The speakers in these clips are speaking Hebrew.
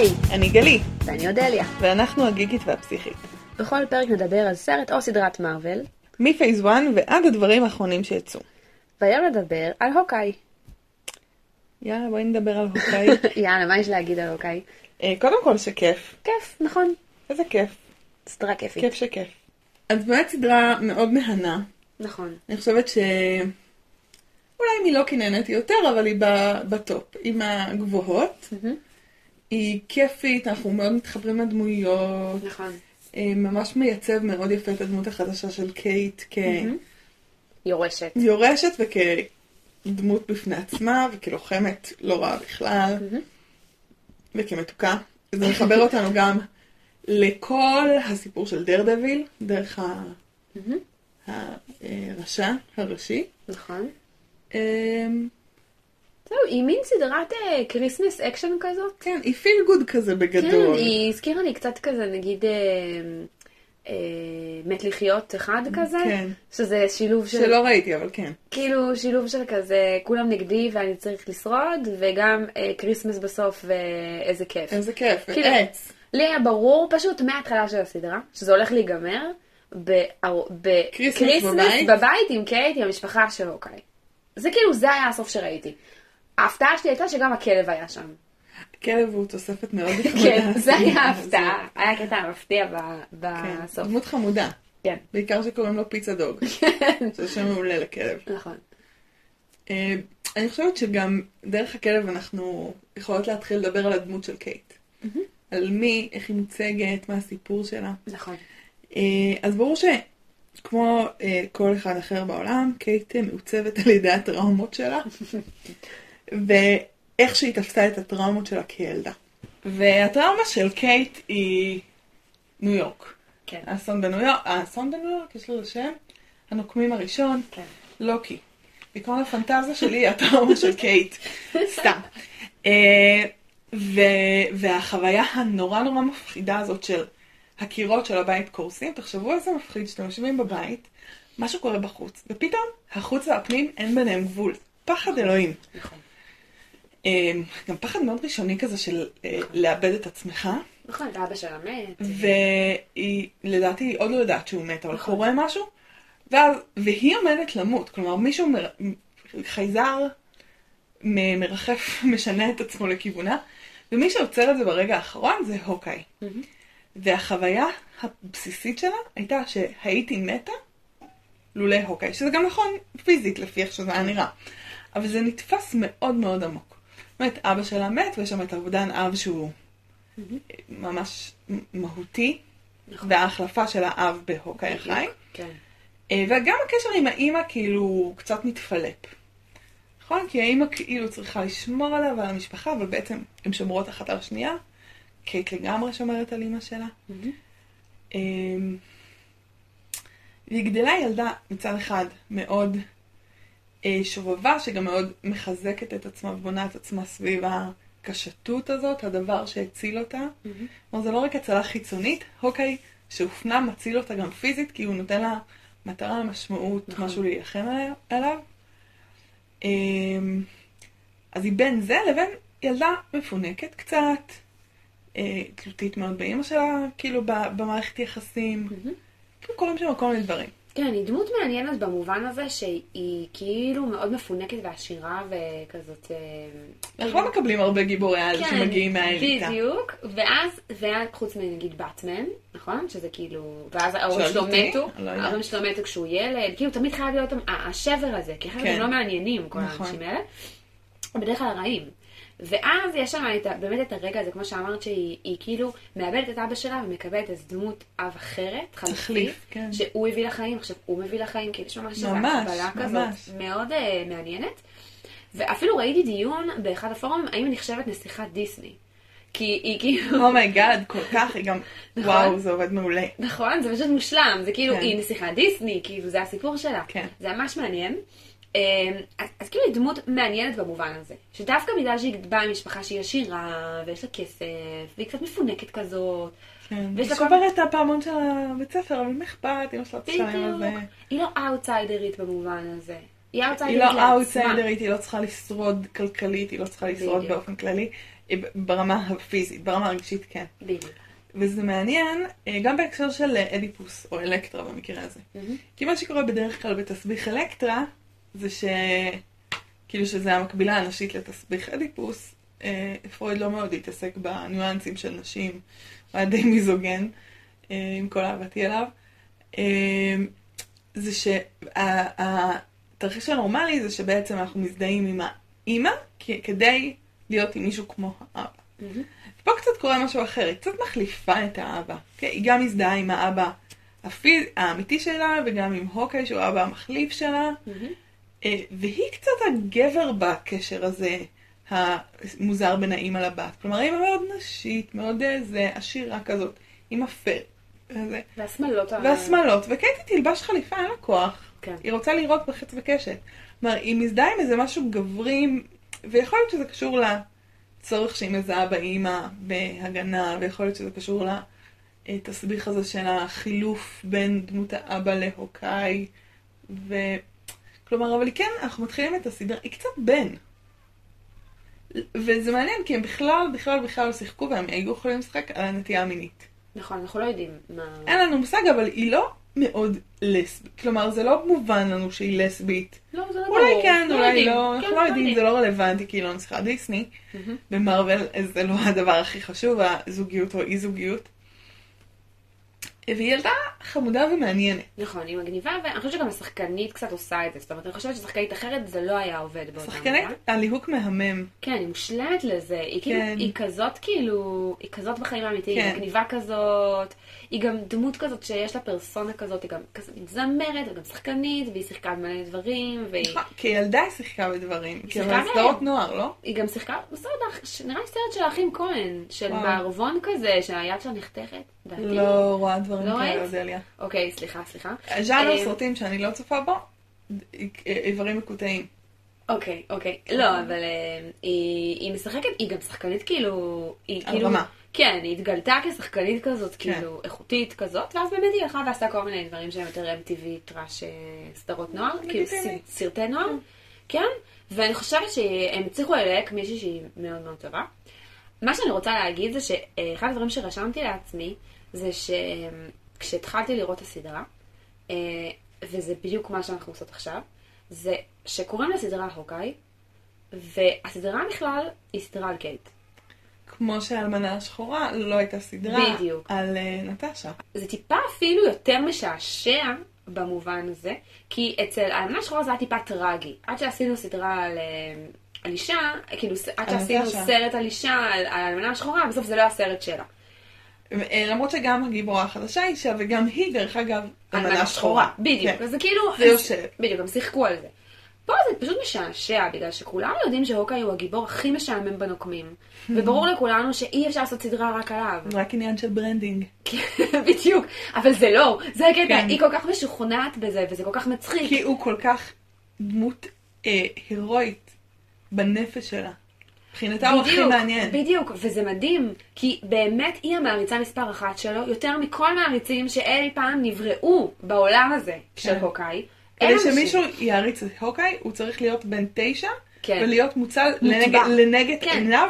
היי, אני גלי, ואני אודליה. ואנחנו הגיקית והפסיכית. בכל פרק נדבר על סרט או סדרת מארוול, מפייס 1 ועד הדברים האחרונים שיצאו. והיום נדבר על הוקאי. יאללה, בואי נדבר על הוקאי. יאללה, מה יש להגיד על הוקאי? אה, קודם כל שכיף, כיף, נכון. איזה כיף, סדרה כיפית. כיף שכיף. אז באמת סדרה מאוד מהנה. נכון. אני חושבת ש... אולי מלוקי נהניתי יותר, אבל היא ב-top, היא מהגבוהות. מהמם. היא כיפית, אנחנו מאוד מתחברים לדמויות. נכון. אה, ממש מייצב מאוד יפה את הדמות החדשה של קייט מהמם. יורשת. כיורשת וכדמות בפני עצמה וכלוחמת לא רעה בכלל מהמם. וכמתוקה. זה מחבר אותנו גם לכל הסיפור של דרדוויל, דרך ה- מהמם. הרשע הראשי. נכון. זהו, היא מין סדרת Christmas אקשן כזאת. כן, היא feel good כזה כן, בגדול. היא הזכירה לי קצת כזה, נגיד, אה, אה, מת לחיות אחד כזה, כן. שזה שילוב של... שלא ראיתי, אבל כן. כאילו שילוב של כזה, כולם נגדי ואני צריך לשרוד, וגם אה, Christmas בסוף ואיזה כיף. איזה כיף, כאילו, עץ. לי היה ברור פשוט מההתחלה של הסדרה, שזה הולך להיגמר ב-Christmas בבית? בבית עם קייט, עם המשפחה של הוקאי. זה כאילו, זה היה הסוף שראיתי. ההפתעה שלי הייתה שגם הכלב היה שם. כלב הוא תוספת מאוד כן, נחמדה. זה היה ההפתעה. היה קטע מפתיע כן, בסוף. דמות חמודה. כן, בעיקר שקוראים לו פיצה דוג. זה שם מעולה לכלב. נכון. אה, אני חושבת שגם דרך הכלב אנחנו יכולות להתחיל לדבר על הדמות של קייט. על מי, איך היא מוצגת, מה הסיפור שלה. נכון. אה, אז ברור שכמו אה, כל אחד אחר בעולם, קייט מעוצבת על ידי הטראומות שלה, ואיך שהיא תפסה את הטראומות שלה כילדה. והטראומה של קייט היא ניו יורק. כן. האסון בניו יורק, האסון בניו יורק, יש לו שם? הנוקמים הראשון, כן. לוקי. בעיקרון הפנטזיה שלי הטראומה של קייט. סתם. אה, ו- והחוויה הנורא נורא מפחידה הזאת של הקירות של הבית קורסים, תחשבו איזה מפחיד שאתם יושבים בבית, משהו קורה בחוץ, ופתאום החוץ והפנים אין ביניהם גבול. פחד אלוהים. נכון. אה, גם פחד מאוד ראשוני כזה של אה, לאבד את עצמך. נכון, את אבא שלה מת. והיא, לדעתי, היא עוד לא יודעת שהוא מת, אבל נכון. קורה משהו, ואז, והיא עומדת למות, כלומר מישהו, מר, חייזר מ- מרחף, משנה את עצמו לכיוונה, ומי שעוצר את זה ברגע האחרון זה הוקאי. מהמם. והחוויה הבסיסית שלה הייתה שהייתי מתה לולא הוקאי, שזה גם נכון פיזית לפי איך שזה היה נראה, אבל זה נתפס מאוד מאוד עמוק. אומרת, אבא שלה מת, ויש שם את אובדן אב שהוא ממש מהותי, נכון. וההחלפה של האב בהוקאי החי, כן. אה, וגם הקשר עם האימא כאילו קצת מתפלפ. נכון? כי האימא כאילו צריכה לשמור עליו ועל המשפחה, אבל בעצם הן שומרות אחת על השנייה. קייט לגמרי שומרת על אימא שלה. אמ, והיא גדלה ילדה מצד אחד מאוד שובבה, שגם מאוד מחזקת את עצמה ובונה את עצמה סביב הקשתות הזאת, הדבר שהציל אותה. מהמם. כלומר, זה לא רק הצלה חיצונית, הוקאי שהופנם מציל אותה גם פיזית, כי הוא נותן לה מטרה, משמעות, נכון. משהו להילחם עליו. אמ, אז היא בין זה לבין ילדה מפונקת קצת, אה, תלותית מאוד באימא שלה, כאילו במערכת יחסים. מהמם. כאילו קורים שם כל מיני דברים. כן, היא דמות מעניינת במובן הזה שהיא כאילו מאוד מפונקת ועשירה וכזאת... אה, אנחנו לא מקבלים הרבה גיבורי על שמגיעים מהאליטה. כן, בדיוק, ואז, ואז חוץ מנגיד באטמן, נכון? שזה כאילו, ואז ההורים שלו? מתו, לא. ההורים שלו מתו כשהוא ילד, כאילו תמיד חייב להיות השבר הזה, כי אחרת כן. הם לא מעניינים, כל נכון. האנשים האלה. בדרך כלל רעים. ואז יש ה- באמת את הרגע הזה, כמו שאמרת, שהיא היא כאילו מאבדת את אבא שלה ומקבלת איזו דמות אב אחרת, חליפית, כן. שהוא הביא לחיים, עכשיו הוא מביא לחיים, כאילו יש ממש איזו הקבלה. כזאת מאוד uh, מעניינת. ואפילו ראיתי דיון באחד הפורומים, האם היא נחשבת נסיכת דיסני. כי היא כאילו, oh my god, כל כך, היא גם, נכון. וואו, זה עובד מעולה. נכון, זה פשוט מושלם, זה כאילו, כן. היא נסיכת דיסני, כאילו, זה הסיפור שלה. כן. זה ממש מעניין. אמ, אז, אז כאילו היא דמות מעניינת במובן הזה, שדווקא בגלל שהיא באה ממשפחה שהיא עשירה, ויש לה כסף, והיא קצת מפונקת כזאת, כן. היא שוברת את הפעמון של הבית ספר, אבל מה אכפת, אמא שלה תשלם על זה. בדיוק, היא לא אאוטסיידרית במובן הזה. היא היא לא. אאוטסיידרית, היא לא צריכה לשרוד כלכלית, היא לא צריכה לשרוד. באופן כללי. ברמה הפיזית, ברמה הרגשית כן. בדיוק. וזה מעניין אה, גם בהקשר של אה, אדיפוס, או אלקטרה במקרה הזה. כי מה שקורה בדרך כלל בתסביך אלקטרה, זה ש... כאילו שזה המקבילה הנשית לתסביך אדיפוס, אה, פרויד לא מאוד התעסק בניואנסים של נשים, הוא היה די מיזוגן, אה, עם כל אהבתי אליו. אה, זה שהתרחיש הנורמלי זה שבעצם אנחנו מזדהים עם האימא כדי להיות עם מישהו כמו האבא. מהמם. פה קצת קורה משהו אחר, היא קצת מחליפה את האבא. כן? היא גם מזדהה עם האבא הפיז... האמיתי שלה, וגם עם הוקאי שהוא האבא המחליף שלה, מהמם. אה, והיא קצת הגבר בקשר הזה, המוזר בין האימא לבת. כלומר, האימא מאוד נשית, מאוד אה, זה, עשירה כזאת, עם הפר. והשמלות. והשמלות, וקייטי תלבש חליפה, אין לה כוח. כן. היא רוצה לראות בחץ וקשת. כלומר, היא מזדהה עם איזה משהו גברי, ויכול להיות שזה קשור לצורך שהיא מזהה באימא בהגנה, ויכול להיות שזה קשור לתסביך הזה של החילוף בין דמות האבא להוקאי, ו... כלומר, אבל היא כן, אנחנו מתחילים את הסדרה, היא קצת בן. וזה מעניין, כי הם בכלל, בכלל, בכלל לא שיחקו, והם היו יכולים לשחק על הנטייה המינית. נכון, אנחנו לא יודעים מה... אין לנו מושג, אבל היא לא מאוד לסבית. כלומר, זה לא מובן לנו שהיא לסבית. לא, זה לא אולי ברור. כן, אולי יודעים. לא, כן, אנחנו לא יודעים, זה לא רלוונטי, כי היא לא נצחה דיסני. מהמם. במרוויל זה לא הדבר הכי חשוב, הזוגיות או אי זוגיות. והיא ילדה חמודה ומעניינת. נכון, היא מגניבה, ואני חושבת שגם השחקנית קצת עושה את זה. זאת אומרת, אני חושבת ששחקנית אחרת זה לא היה עובד באותה שחקנית, מידה. הליהוק מהמם. כן, היא מושלמת לזה. היא כאילו, כן. היא כזאת כאילו, היא כזאת בחיים האמיתיים, כן. היא מגניבה כזאת. היא גם דמות כזאת שיש לה פרסונה כזאת, היא גם כזאת זמרת, וגם שחקנית, והיא שיחקה במלא דברים, והיא נכון, כילדה היא שיחקה בדברים. כי שיחקה אבל סדרות בהם. נוער, לא? היא גם שיחקה בסרט, נראה לי סרט של האחים כהן, של. מערבון כזה, שהיד שלה נחתכת. לדעתי. לא רואה דברים לא כאלה? אודליה. אוקיי, סליחה, סליחה. הז'אנר אה, סרטים שאני לא צופה בו, איברים מקוטעים. אוקיי, אוקיי. לא, אבל אה, היא היא משחקת, היא גם שחקנית כאילו... היא על כאילו... רמה. כן, היא התגלתה כשחקנית כזאת, כן. כאילו, איכותית כזאת, ואז באמת היא הלכה ועשתה כל מיני דברים שהם יותר MTV, טראש, אה, סדרות נוער, כאילו סרטי נוער, כן, ואני חושבת שהם הצליחו ללהק מישהי שהיא מאוד מאוד טובה. מה שאני רוצה להגיד זה שאחד הדברים שרשמתי לעצמי, זה שכשהתחלתי לראות את הסדרה, אה, וזה בדיוק מה שאנחנו עושות עכשיו, זה שקוראים לסדרה הוקאי, והסדרה בכלל היא סדרה על קייט. כמו שהאלמנה השחורה לא הייתה סדרה בדיוק. על אה, נטשה. זה טיפה אפילו יותר משעשע במובן הזה, כי אצל האלמנה השחורה זה היה טיפה טרגי. עד שעשינו סדרה על, אה, על אישה, כאילו עד שעשינו נטשה. סרט על אישה, על האלמנה השחורה, בסוף זה לא הסרט שלה. אה, למרות שגם הגיבורה החדשה אישה, וגם היא, דרך אגב, אלמנה שחורה. בדיוק, כן. אז זה כאילו... זה יושב. בדיוק, הם שיחקו על זה. פה זה פשוט משעשע, בגלל שכולנו יודעים שהוקאי הוא הגיבור הכי משעמם בנוקמים. וברור לכולנו שאי אפשר לעשות סדרה רק עליו. רק עניין של branding. בדיוק, אבל זה לא, זה הקטע, כן. היא כל כך משוכנעת בזה, וזה כל כך מצחיק. כי הוא כל כך דמות אה, הירואית בנפש שלה. מבחינתה הוא הכי מעניין. בדיוק, וזה מדהים, כי באמת היא המעריצה מספר אחת שלו, יותר מכל מעריצים שאי פעם נבראו בעולם הזה של כן. הוקאי. כדי. שמישהו יעריץ את הוקאי, הוא צריך להיות בן תשע, כן. ולהיות מוצל. לנגד, לנגד כן. עיניו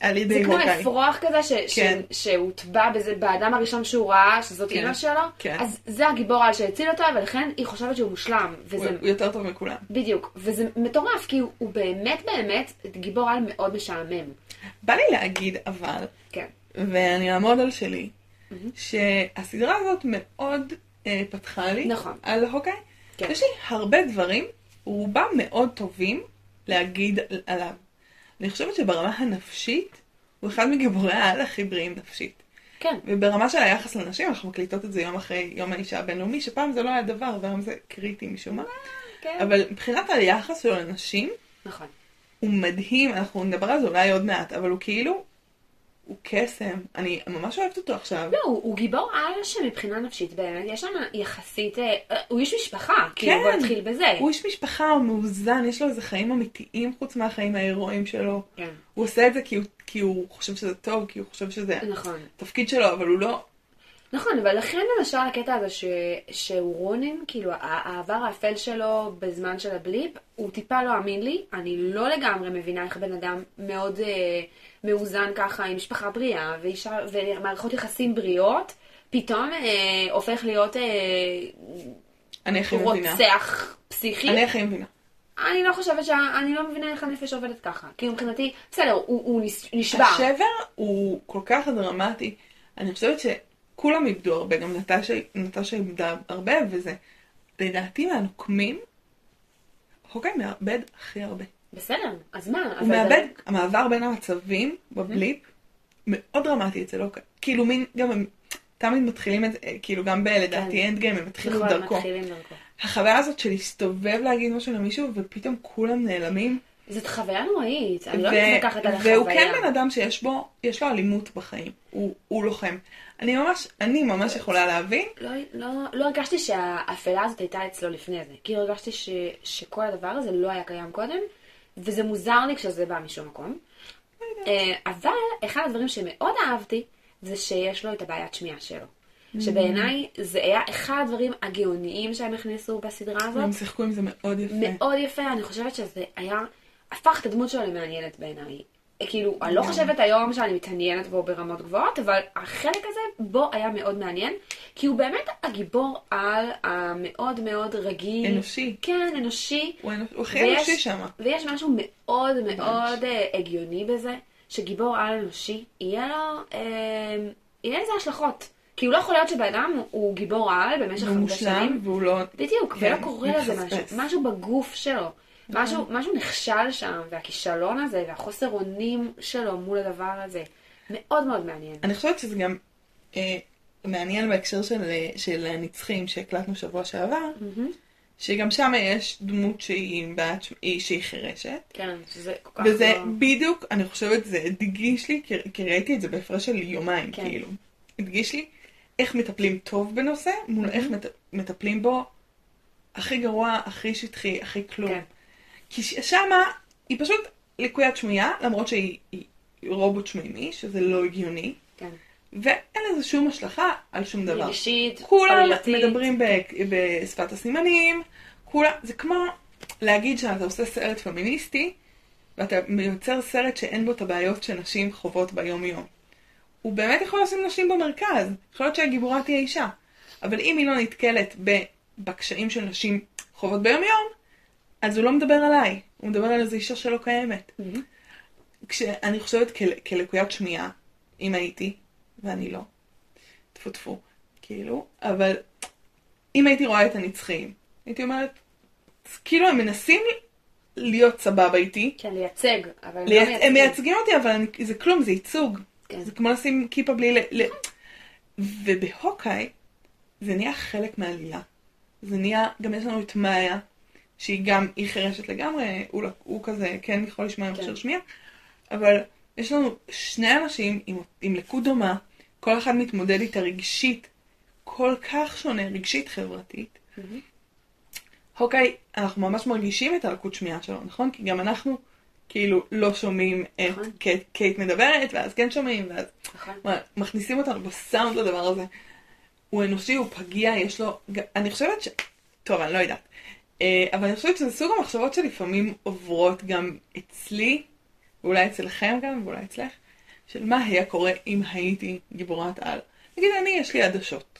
על ידי זה כמו הוקאי. אפרוח כזה ש- ש- כן. שהוטבע בזה באדם הראשון שהוא ראה, שזאת כן. אימא שלו, כן. אז זה הגיבור על שהציל אותה, ולכן היא חושבת שהוא מושלם. וזה הוא יותר טוב מכולם. בדיוק, וזה מטורף, כי הוא, הוא באמת באמת גיבור על מאוד משעמם. בא לי להגיד אבל, כן. ואני אעמוד על שלי, שהסדרה הזאת מאוד אה, פתחה לי נכון. על הוקאי. כן. יש לי הרבה דברים, רובם מאוד טובים, להגיד עליו. אני חושבת שברמה הנפשית, הוא אחד מגיבורי העל הכי בריאים נפשית. כן. וברמה של היחס לנשים, אנחנו מקליטות את זה יום אחרי יום האישה הבינלאומי, שפעם זה לא היה דבר, והיום זה קריטי משום מה. כן. אבל מבחינת היחס שלו לנשים, נכון. הוא מדהים, אנחנו נדבר על זה אולי עוד מעט, אבל הוא כאילו, הוא קסם. אני ממש אוהבת אותו עכשיו. לא, הוא, הוא גיבור על שמבחינה נפשית באמת, יש שם יחסית, אה, אה, הוא איש משפחה, כאילו בוא נתחיל בזה. הוא איש משפחה, הוא מאוזן, יש לו איזה חיים אמיתיים חוץ מהחיים ההירואיים שלו. כן. הוא עושה את זה כי הוא, כי הוא חושב שזה טוב, כי הוא חושב שזה נכון. התפקיד שלו, אבל הוא לא... נכון, אבל לכן למשל הקטע הזה ש... שהוא רונין, כאילו העבר האפל שלו בזמן של הבליפ, הוא טיפה לא אמין לי. אני לא לגמרי מבינה איך בן אדם מאוד אה, מאוזן ככה עם משפחה בריאה ואישה, ומערכות יחסים בריאות, פתאום אה, הופך להיות אה, אני הכי מבינה. רוצח פסיכי. אני הכי מבינה. אני לא חושבת ש... אני לא מבינה איך הנפש עובדת ככה. כאילו מבחינתי, בסדר, הוא, הוא נש- נשבר. השבר הוא כל כך דרמטי. אני חושבת שכולם איבדו הרבה, גם נטשה, איבדה הרבה, וזה, לדעתי מהנוקמים, הוקאי מאבד הכי הרבה. בסדר, אז מה? הוא מאבד, זה- המעבר בין המצבים בבליפ, מאוד דרמטי אצל הוקאי. כאילו מין, גם הם תמיד מתחילים את זה, כאילו גם בלדעתי אנד גיים, הם נכון. מתחילים דרכו. החוויה הזאת של להסתובב להגיד משהו למישהו, ופתאום כולם נעלמים. זאת חוויה נוראית, אני לא ו- מתווכחת על החוויה. והוא כן בן אדם שיש בו, יש לו אלימות בחיים, הוא, הוא לוחם. אני ממש, אני ממש יכולה להבין, לא, לא, לא הרגשתי שהאפלה הזאת הייתה אצלו לפני זה. כאילו הרגשתי ש, שכל הדבר הזה לא היה קיים קודם, וזה מוזר לי כשזה בא משום מקום. אה, אבל אחד הדברים שמאוד אהבתי, זה שיש לו את הבעיית שמיעה שלו. שבעיניי זה היה אחד הדברים הגאוניים שהם הכניסו בסדרה הזאת. הם שיחקו עם זה מאוד יפה. מאוד יפה, אני חושבת שזה היה, הפך את הדמות שלו למעניינת בעיניי. כאילו, אני לא חושבת היום שאני מתעניינת בו ברמות גבוהות, אבל החלק הזה בו היה מאוד מעניין, כי הוא באמת הגיבור על המאוד מאוד רגיל. אנושי. כן, אנושי. הוא אנוש- הוא הכי אנושי שם. ויש משהו מאוד מאוד אה, הגיוני בזה, שגיבור על אנושי, יהיה לו, אה, יהיה לזה השלכות. כאילו לא יכול להיות שבן אדם הוא- הוא גיבור על במשך והוא הרבה מושלם, שנים. והוא לא... בדיוק, כן, ולא קורה לזה משהו. משהו בגוף שלו. משהו, משהו נכשל שם, והכישלון הזה, והחוסר אונים שלו מול הדבר הזה. מאוד מאוד מעניין. אני חושבת שזה גם אה, מעניין בהקשר של, אה, של הנצחים שהקלטנו שבוע שעבר, שגם שם יש דמות שהיא, היא- שהיא חירשת. כן, שזה כל כך וזה לא... בדיוק, אני חושבת, זה הדגיש לי, כי, ראיתי את זה בהפרש של יומיים, כן. כאילו. הדגיש לי איך מטפלים טוב בנושא, מול איך מט, מטפלים בו הכי גרוע, הכי שטחי, הכי כלום. כן. כי שמה היא פשוט לקוית שמיעה, למרות שהיא היא רובוט שמימי, שזה לא הגיוני, כן. ואין לזה שום השלכה על שום דבר. רגשית, כולם עלילתית. מדברים ב- בשפת הסימנים, כולם, זה כמו להגיד שאתה עושה סרט פמיניסטי, ואתה מייצר סרט שאין בו את הבעיות שנשים חוות ביום יום. הוא באמת יכול לשים נשים במרכז, יכול להיות שהגיבורה תהיה אישה, אבל אם היא לא נתקלת בקשיים של נשים חוות ביום יום, אז הוא לא מדבר עליי, הוא מדבר על איזו אישה שלא קיימת. מהמם. כשאני חושבת כל- כלקוית שמיעה, אם הייתי, ואני לא, טפו טפו, כאילו, אבל אם הייתי רואה את הנצחים, הייתי אומרת, כאילו הם מנסים להיות סבבה איתי, כן, לייצג, אבל הם לא. מייצגים. הם מייצגים אותי, אבל אני... זה כלום, זה ייצוג. כן. זה כמו לשים כיפה בלי ל... ל... ובהוקאי זה נהיה חלק מהעלילה. זה נהיה, גם יש לנו את מאיה, שהיא גם, היא חירשת לגמרי, הוא, לא- הוא כזה כן יכול לשמוע עם. מכשיר שמיעה, אבל יש לנו שני אנשים עם, עם לקות דומה, כל אחד מתמודד איתה רגשית, כל כך שונה, רגשית חברתית. מהמם. הוקאי, אנחנו ממש מרגישים את הלקות שמיעה שלו, נכון? כי גם אנחנו כאילו לא שומעים את נכון. קייט, קייט מדברת, ואז כן שומעים, ואז נכון. מכניסים אותנו בסאונד לדבר הזה. הוא אנושי, הוא פגיע, יש לו... אני חושבת ש... טוב, אני לא יודעת. אה, אבל אני חושבת שזה סוג המחשבות שלפעמים עוברות גם אצלי, ואולי אצלכם גם, ואולי אצלך, של מה היה קורה אם הייתי גיבורת על. נגיד, אני, יש לי עדשות.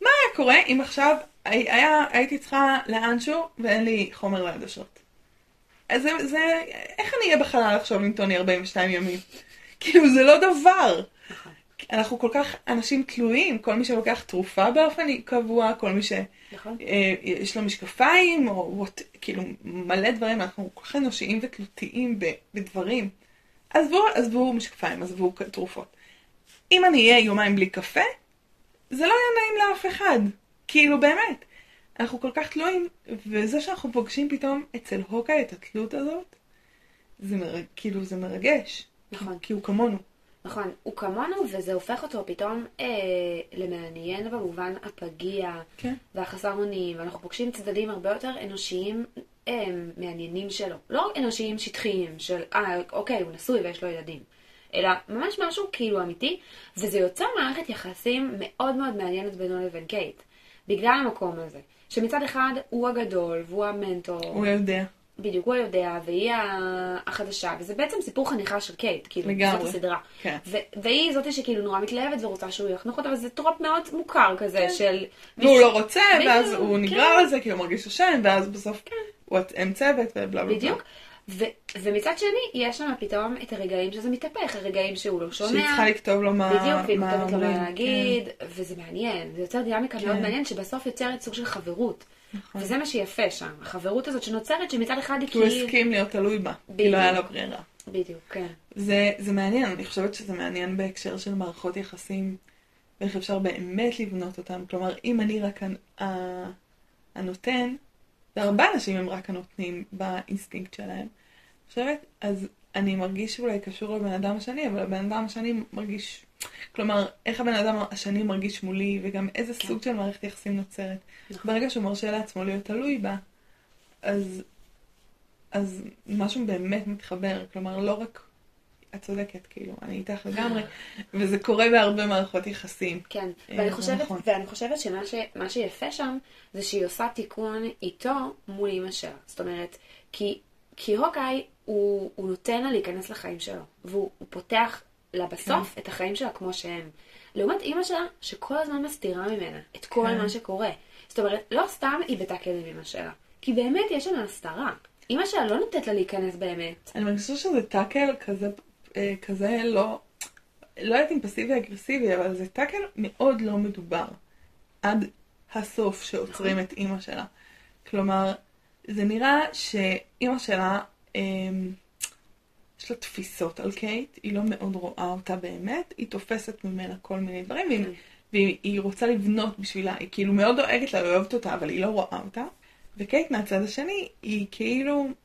מה היה קורה אם עכשיו הי- היה, הייתי צריכה לאנשהו ואין לי חומר לעדשות? אז זה, זה, איך אני אהיה בחלל עכשיו עם טוני 42 ימים? כאילו, זה לא דבר. אנחנו כל כך אנשים תלויים, כל מי שלוקח תרופה באופן קבוע, כל מי נכון. שיש לו משקפיים, או what, כאילו מלא דברים, אנחנו כל כך אנושיים ותלותיים בדברים. עזבו, עזבו משקפיים, עזבו תרופות. אם אני אהיה יומיים בלי קפה, זה לא יהיה נעים לאף אחד. כאילו באמת. אנחנו כל כך תלויים, וזה שאנחנו פוגשים פתאום אצל הוקה את התלות הזאת, זה מרג... כאילו זה מרגש. נכון. כי הוא כמונו. נכון, הוא כמונו, וזה הופך אותו פתאום אה, למעניין במובן הפגיע כן. והחסר אונים, ואנחנו פוגשים צדדים הרבה יותר אנושיים אה, מעניינים שלו. לא אנושיים שטחיים, של אה, אוקיי, הוא נשוי ויש לו ילדים. אלא ממש משהו כאילו אמיתי, וזה יוצר מערכת יחסים מאוד מאוד מעניינת בינו לבין קייט. בגלל המקום הזה. שמצד אחד הוא הגדול, והוא המנטור. הוא יודע. בדיוק, הוא יודע, והיא החדשה, וזה בעצם סיפור חניכה של קייט, כאילו, לגמרי. זאת הסדרה. כן. והיא זאתי שכאילו נורא מתלהבת ורוצה שהוא יחנוך אותה, וזה trope מאוד מוכר כזה של... והוא לא רוצה, ואז הוא כן. נגרר לזה כי הוא מרגיש אשם, ואז בסוף הוא הם צוות ובלה בלה בלה. בדיוק. ו- ומצד שני, יש שם פתאום את הרגעים שזה מתהפך, הרגעים שהוא לא שומע. שהיא צריכה לכתוב לו מה בדיוק, והיא כותבת לו מה להגיד, וזה מעניין, זה יוצר דינמיקה מאוד כן. מעניינת, שבסוף יוצרת סוג של חברות. נכון. וזה מה שיפה שם, החברות הזאת שנוצרת, שמצד אחד היא כי הוא כאילו... הסכים להיות תלוי בה, כי לא היה לו ברירה. בדיוק, כן. זה, זה מעניין, אני חושבת שזה מעניין בהקשר של מערכות יחסים, ואיך אפשר באמת לבנות אותם. כלומר, אם אני רק הנותן, והרבה אנשים הם רק הנותנים באינסטינקט שלהם, חושבת, אז אני מרגיש אולי קשור לבן אדם השני, אבל הבן אדם השני מרגיש, כלומר, איך הבן אדם השני מרגיש מולי, וגם איזה כן. סוג של מערכת יחסים נוצרת. נכון. ברגע שהוא מרשה לעצמו להיות תלוי בה, אז, אז משהו באמת מתחבר, כלומר לא רק, את צודקת, כאילו, אני איתך לגמרי, וזה קורה בהרבה מערכות יחסים. כן, אה, ואני חושבת, נכון. ואני חושבת שמה ש, שיפה שם, זה שהיא עושה תיקון איתו מול אימא שלה. זאת אומרת, כי, כי הוקאי, הוא, הוא נותן לה להיכנס לחיים שלו, והוא הוא פותח לה בסוף כן. את החיים שלה כמו שהם. לעומת אימא שלה, שכל הזמן מסתירה ממנה את כל כן. מה שקורה. זאת אומרת, לא סתם היא בתקל עם אימא שלה, כי באמת יש שם הסתרה. אימא שלה לא נותנת לה להיכנס באמת. אני מרגישה שזה טאקל כזה, אה, כזה לא, לא יודעת אם פסיבי אגרסיבי, אבל זה טאקל מאוד לא מדובר. עד הסוף שעוצרים נכון. את אימא שלה. כלומר, זה נראה שאימא שלה, אמ, יש לה תפיסות על קייט, היא לא מאוד רואה אותה באמת, היא תופסת ממנה כל מיני דברים, והיא, כן. והיא היא רוצה לבנות בשבילה, היא כאילו מאוד דואגת לה, היא אוהבת אותה, אבל היא לא רואה אותה. וקייט מהצד השני, היא כאילו